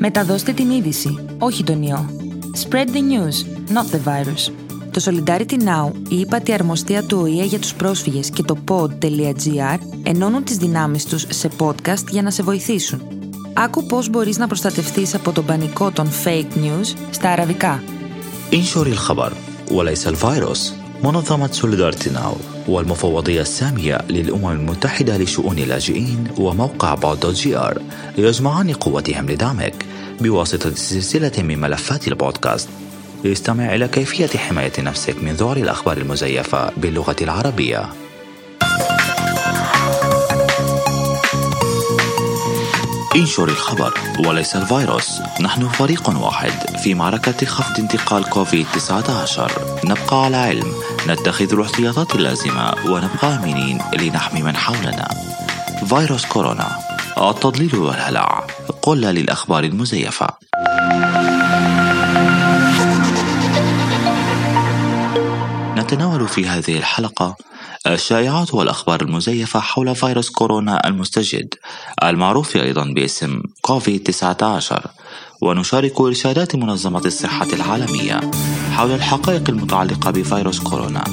Μεταδώστε την είδηση, όχι τον ιό. Spread the news, not the virus. Το Solidarity Now, η ύπατη αρμοστία του ΟΗΕ για τους πρόσφυγες και το pod.gr ενώνουν τις δυνάμεις τους σε podcast για να σε βοηθήσουν. Άκου πώς μπορείς να προστατευτείς από τον πανικό των fake news στα αραβικά. انشر الخبر وليس الفيروس منظمة سوليدارتي ناو والمفوضية السامية للأمم المتحدة لشؤون اللاجئين وموقع بود جي آر يجمعان قوتهم لدعمك بواسطة سلسلة من ملفات البودكاست. استمع إلى كيفية حماية نفسك من ذعر الأخبار المزيفة باللغة العربية. انشر الخبر وليس الفيروس. نحن فريق واحد في معركة خفض انتقال كوفيد 19 نبقى على علم. نتخذ الاحتياطات اللازمة ونبقى آمنين لنحمي من حولنا. فيروس كورونا. التضليل والهلع. قل للأخبار المزيفة. نتناول في هذه الحلقة الشائعات والأخبار المزيفة حول فيروس كورونا المستجد المعروف أيضا باسم كوفيد 19 ونشارك إرشادات منظمة الصحة العالمية حول الحقائق المتعلقة بفيروس كورونا.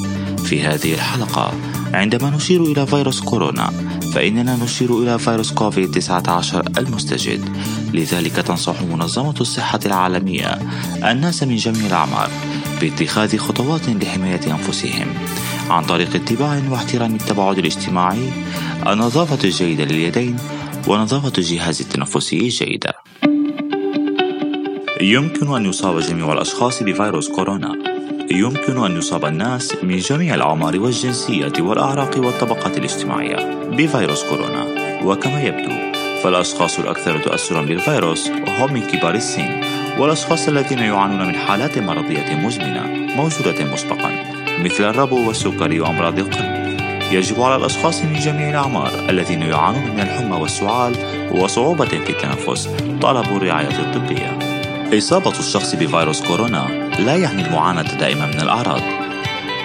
في هذه الحلقة عندما نشير إلى فيروس كورونا فإننا نشير إلى فيروس كوفيد 19 المستجد. لذلك تنصح منظمة الصحة العالمية الناس من جميع الأعمار باتخاذ خطوات لحماية أنفسهم عن طريق اتباع واحترام التباعد الاجتماعي النظافة الجيدة لليدين ونظافة الجهاز التنفسي الجيدة يمكن أن يصاب جميع الأشخاص بفيروس كورونا. يمكن أن يصاب الناس من جميع الأعمار والجنسية والأعراق والطبقات الاجتماعية. بفيروس كورونا. وكما يبدو فالأشخاص الأكثر تأثرا بالفيروس هم من كبار السن والأشخاص الذين يعانون من حالات مرضية مزمنة موجودة مسبقا مثل الربو والسكري وأمراض القلب. يجب على الأشخاص من جميع الأعمار الذين يعانون من الحمى والسعال وصعوبة في التنفس طلب الرعاية الطبية. إصابة الشخص بفيروس كورونا لا يعني المعاناة دائما من الأعراض.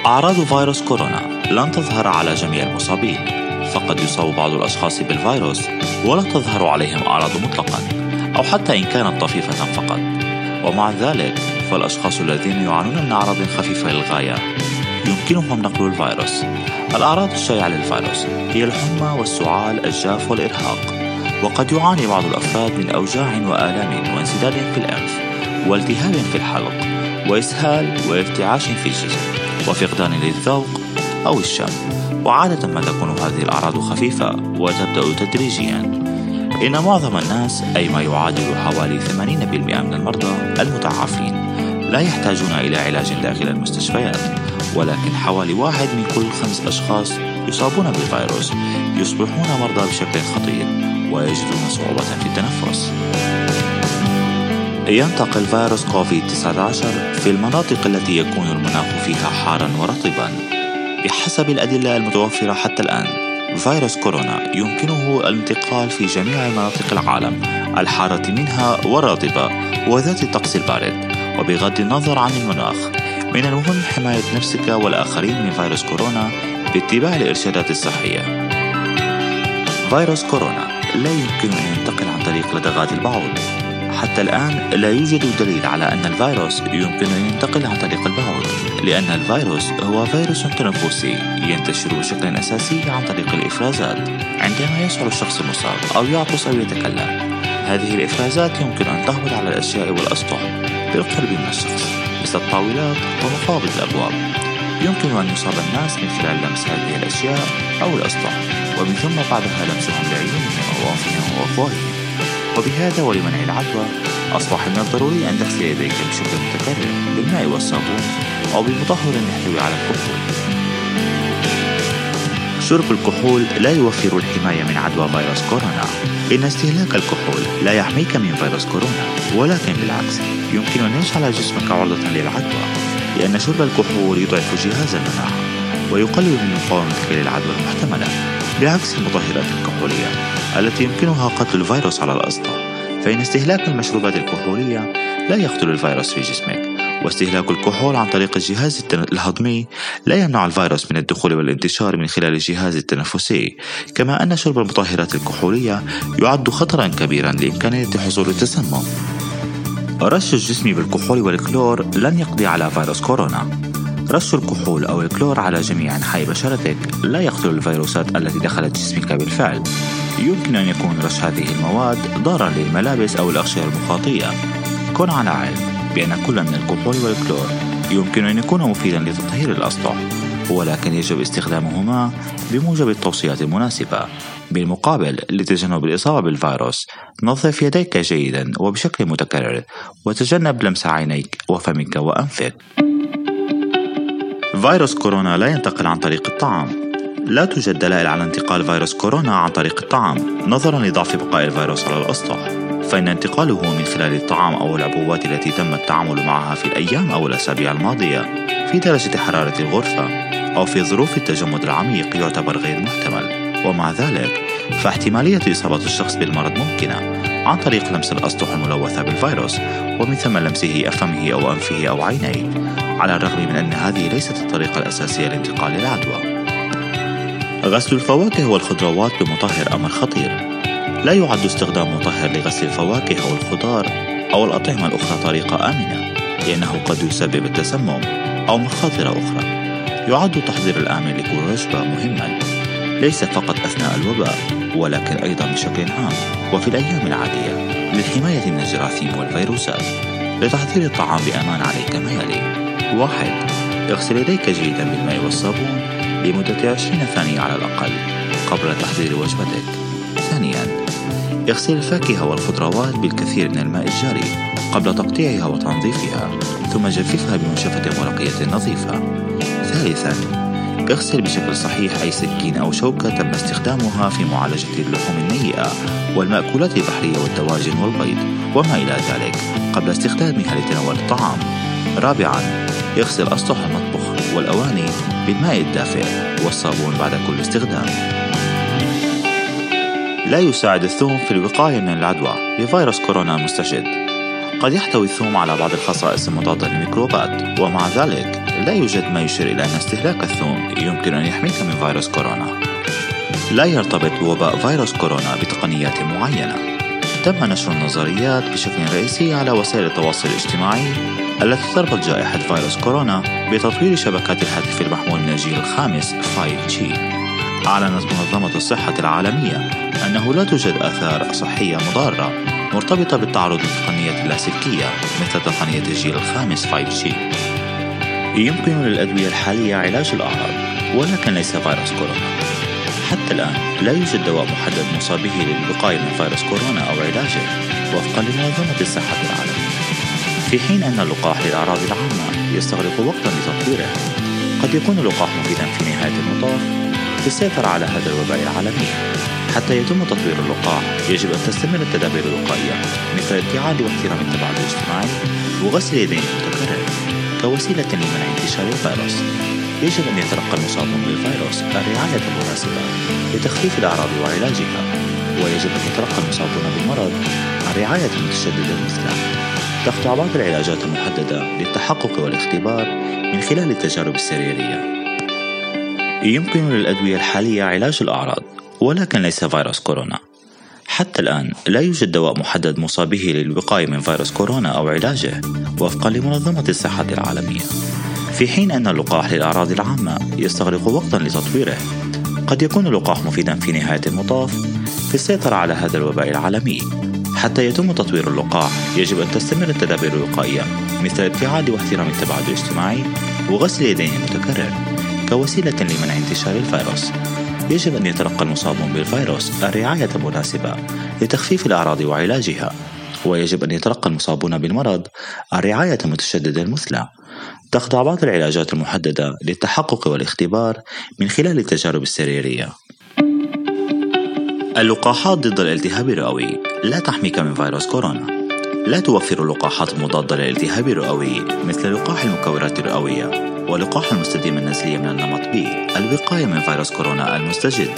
أعراض فيروس كورونا لن تظهر على جميع المصابين. فقد يصاب بعض الأشخاص بالفيروس ولا تظهر عليهم أعراض مطلقا أو حتى إن كانت طفيفة فقط. ومع ذلك فالأشخاص الذين يعانون من أعراض خفيفة للغاية يمكنهم نقل الفيروس. الأعراض الشائعة للفيروس هي الحمى والسعال الجاف والإرهاق. وقد يعاني بعض الأفراد من أوجاع وآلام وانسداد في الأنف والتهاب في الحلق وإسهال وارتعاش في الجسم وفقدان للذوق أو الشم. وعادة ما تكون هذه الأعراض خفيفة وتبدأ تدريجيا. إن معظم الناس أي ما يعادل حوالي 80% من المرضى المتعافين لا يحتاجون إلى علاج داخل المستشفيات ولكن حوالي واحد من كل خمس أشخاص يصابون بالفيروس يصبحون مرضى بشكل خطير ويجدون صعوبة في التنفس. ينتقل فيروس كوفيد 19 في المناطق التي يكون المناخ فيها حارا ورطبا. بحسب الأدلة المتوفرة حتى الآن فيروس كورونا يمكنه الانتقال في جميع مناطق العالم الحارة منها والرطبة وذات الطقس البارد. وبغض النظر عن المناخ من المهم حماية نفسك والآخرين من فيروس كورونا باتباع الإرشادات الصحية. فيروس كورونا لا يمكن أن ينتقل عن طريق لدغات البعوض. حتى الآن لا يوجد دليل على أن الفيروس يمكن أن ينتقل عن طريق البعوض لأن الفيروس هو فيروس تنفسي ينتشر بشكل أساسي عن طريق الإفرازات عندما يشعر الشخص المصاب أو يعطس أو يتكلم. هذه الإفرازات يمكن أن تهبط على الأشياء والأسطح بالقرب من الشخص مثل الطاولات ومقابض الأبواب. يمكن أن يصاب الناس من خلال لمس هذه الأشياء أو الأسطح ومن ثم بعدها لمسهم بعيونهم وأنفهم وأفواههم. وبهذا ولمنع العدوى أصبح من الضروري أن تغسل يديك بشكل متكرر بالماء والصابون أو بمطهر يحتوي على الكحول. شرب الكحول لا يوفر الحماية من عدوى فيروس كورونا. إن استهلاك الكحول لا يحميك من فيروس كورونا ولكن بالعكس يمكن أن يجعل جسمك عرضة للعدوى لأن شرب الكحول يضعف جهاز المناعة ويقلل من مقاومتك للعدوى المحتملة. بعكس المطهرات الكحولية التي يمكنها قتل الفيروس على الأسطح فإن استهلاك المشروبات الكحولية لا يقتل الفيروس في جسمك واستهلاك الكحول عن طريق الجهاز الهضمي لا يمنع الفيروس من الدخول والانتشار من خلال الجهاز التنفسي كما أن شرب المطهرات الكحولية يعد خطرا كبيرا لإمكانية حصول التسمم. رش الجسم بالكحول والكلور لن يقضي على فيروس كورونا. رش الكحول أو الكلور على جميع أنحاء بشرتك لا يقتل الفيروسات التي دخلت جسمك بالفعل. يمكن أن يكون رش هذه المواد ضارا للملابس أو الأغشية المخاطية. كن على علم بأن كل من الكحول والكلور يمكن أن يكون مفيدا لتطهير الأسطح ولكن يجب استخدامهما بموجب التوصيات المناسبة. بالمقابل لتجنب الإصابة بالفيروس نظف يديك جيدا وبشكل متكرر وتجنب لمس عينيك وفمك وأنفك. فيروس كورونا لا ينتقل عن طريق الطعام. لا توجد دلائل على انتقال فيروس كورونا عن طريق الطعام. نظرا لضعف بقاء الفيروس على الأسطح. فإن انتقاله من خلال الطعام أو العبوات التي تم التعامل معها في الأيام أو الأسابيع الماضية. في درجة حرارة الغرفة أو في ظروف التجمد العميق يعتبر غير محتمل. ومع ذلك فاحتمالية إصابة الشخص بالمرض ممكنة عن طريق لمس الأسطح الملوثة بالفيروس ومن ثم لمسه أفمه أو أنفه أو عينيه. على الرغم من أن هذه ليست الطريقة الأساسية لانتقال العدوى. غسل الفواكه والخضروات بمطهر أمر خطير. لا يعد استخدام مطهر لغسل الفواكه أو الخضار أو الأطعمة الأخرى طريقة آمنة لأنه قد يسبب التسمم أو مخاطر أخرى. يعد تحضير الآمن لكل وجبة مهما. ليس فقط أثناء الوباء ولكن أيضا بشكل عام وفي الأيام العادية للحماية من الجراثيم والفيروسات. لتحضير الطعام بأمان عليك ما يلي. واحد. اغسل يديك جيدا بالماء والصابون لمدة 20 ثانية على الأقل قبل تحضير وجبتك. ثانيا اغسل الفاكهة والخضروات بالكثير من الماء الجاري قبل تقطيعها وتنظيفها ثم جففها بمنشفة ورقية نظيفة. ثالثا اغسل بشكل صحيح أي سكين أو شوكة تم استخدامها في معالجة اللحوم النيئة والمأكولات البحرية والدواجن والبيض وما إلى ذلك قبل استخدامها لتناول الطعام. رابعا اغسل أسطح المطبخ والأواني بالماء الدافئ والصابون بعد كل استخدام. لا يساعد الثوم في الوقاية من العدوى بفيروس كورونا المستجد. قد يحتوي الثوم على بعض الخصائص المضادة للميكروبات ومع ذلك لا يوجد ما يشير إلى أن استهلاك الثوم يمكن أن يحميك من فيروس كورونا. لا يرتبط وباء فيروس كورونا بتقنيات معينة. تم نشر النظريات بشكل رئيسي على وسائل التواصل الاجتماعي التي تربط جائحة فيروس كورونا بتطوير شبكات الهاتف المحمول من الجيل الخامس 5G. أعلنت منظمة الصحة العالمية أنه لا توجد آثار صحية مضارة مرتبطة بالتعرض للتقنيات اللاسلكية مثل تقنية الجيل الخامس 5G يمكن للأدوية الحالية علاج الأعراض ولكن ليس فيروس كورونا حتى الآن لا يوجد دواء محدد مصاب به للوقاية من فيروس كورونا أو علاجه وفقا لمنظمة الصحة العالمية في حين أن اللقاح للأعراض العامة يستغرق وقتا لتطويره قد يكون اللقاح مفيدا في نهاية المطاف للسيطرة على هذا الوباء العالمي. حتى يتم تطوير اللقاح يجب أن تستمر التدابير الوقائية مثل الابتعاد واحترام التباعد الاجتماعي وغسل اليدين متكرر كوسيلة لمنع انتشار الفيروس. يجب أن يتلقى المصابون بالفيروس الرعاية المناسبة لتخفيف الأعراض وعلاجها. ويجب أن يتلقى المصابون بالمرض الرعاية المتشددة المثلى تخضع بعض العلاجات المحددة للتحقق والاختبار من خلال التجارب السريرية. يمكن للأدوية الحالية علاج الأعراض ولكن ليس فيروس كورونا. حتى الآن لا يوجد دواء محدد مصاب به للوقاية من فيروس كورونا أو علاجه وفقا لمنظمة الصحة العالمية. في حين أن اللقاح للأعراض العامة يستغرق وقتا لتطويره. قد يكون اللقاح مفيدا في نهاية المطاف في السيطرة على هذا الوباء العالمي. حتى يتم تطوير اللقاح يجب أن تستمر التدابير الوقائية مثل الابتعاد واحترام التباعد الاجتماعي وغسل اليدين المتكرر كوسيلة لمنع انتشار الفيروس. يجب أن يتلقى المصابون بالفيروس الرعاية المناسبة لتخفيف الأعراض وعلاجها. ويجب أن يتلقى المصابون بالمرض. الرعاية المتشددة المثلى. تخضع بعض العلاجات المحددة للتحقق والاختبار من خلال التجارب السريرية. اللقاحات ضد الالتهاب الرئوي لا تحميك من فيروس كورونا. لا توفر اللقاحات المضادة للالتهاب الرئوي مثل لقاح المكورات الرئوية ولقاح المستديم النزلية من النمط بي الوقاية من فيروس كورونا المستجد.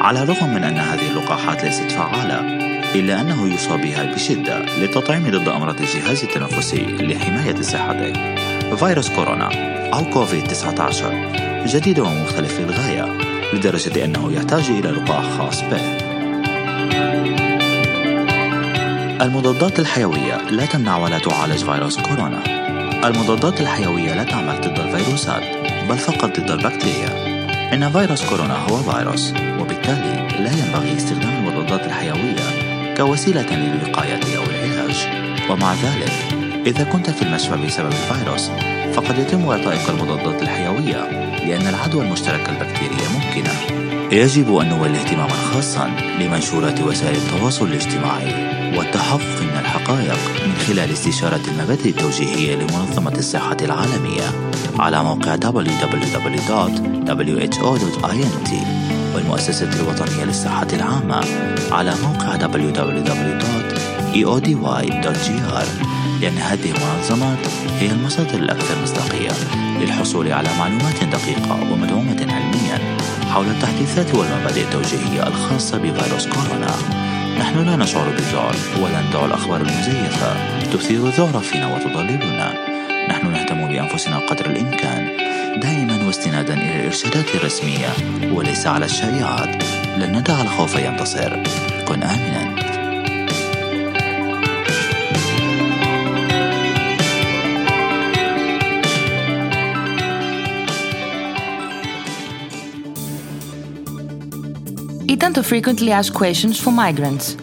على الرغم من أن هذه اللقاحات ليست فعالة إلا أنه يوصى بها بشدة للتطعيم ضد أمراض الجهاز التنفسي لحماية صحته فيروس كورونا أو كوفيد 19 جديد ومختلف للغاية لدرجة أنه يحتاج إلى لقاح خاص به. المضادات الحيوية لا تمنع ولا تعالج فيروس كورونا. المضادات الحيوية لا تعمل ضد الفيروسات بل فقط ضد البكتيريا. إن فيروس كورونا هو فيروس وبالتالي لا ينبغي استخدام المضادات الحيوية. كوسيلة للوقاية أو العلاج. ومع ذلك إذا كنت في المشفى بسبب الفيروس فقد يتم إعطائك المضادات الحيوية لأن العدوى المشتركة البكتيرية ممكنة. يجب أن نولي اهتماما خاصا لمنشورات وسائل التواصل الاجتماعي والتحقق من الحقائق من خلال استشارة المبادئ التوجيهية لمنظمة الصحة العالمية على موقع www.who.int والمؤسسة الوطنية للصحة العامة على موقع www.eody.gr لأن هذه المنظمات هي المصادر الأكثر مصداقية للحصول على معلومات دقيقة ومدعومة علميا حول التحديثات والمبادئ التوجيهية الخاصة بفيروس كورونا. نحن لا نشعر بالذعر ولا ندع الأخبار المزيفة تثير الذعر فينا وتضللنا. نحن نهتم بأنفسنا قدر الإمكان دائما واستنادا إلى الإرشادات الرسمية وليس على الشائعات لن ندع الخوف ينتصر كن آمنا Ήταν το Frequently Asked Questions for Migrants,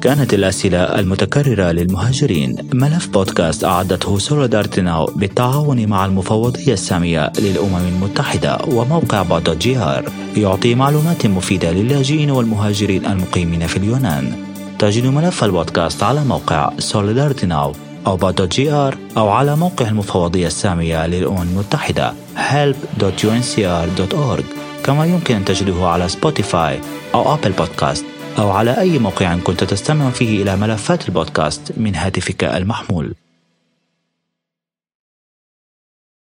كانت الأسئلة المتكررة للمهاجرين. ملف بودكاست أعدته Solidarity Now بالتعاون مع المفوضية السامية للأمم المتحدة وموقع pod.gr يعطي معلومات مفيدة للاجئين والمهاجرين المقيمين في اليونان. تجد ملف البودكاست على موقع Solidarity Now أو pod.gr أو على موقع المفوضية السامية للأمم المتحدة. help.unhcr.org كما يمكن أن تجده على Spotify أو Apple Podcast أو على أي موقع كنت تستمع فيه إلى ملفات البودكاست من هاتفك المحمول.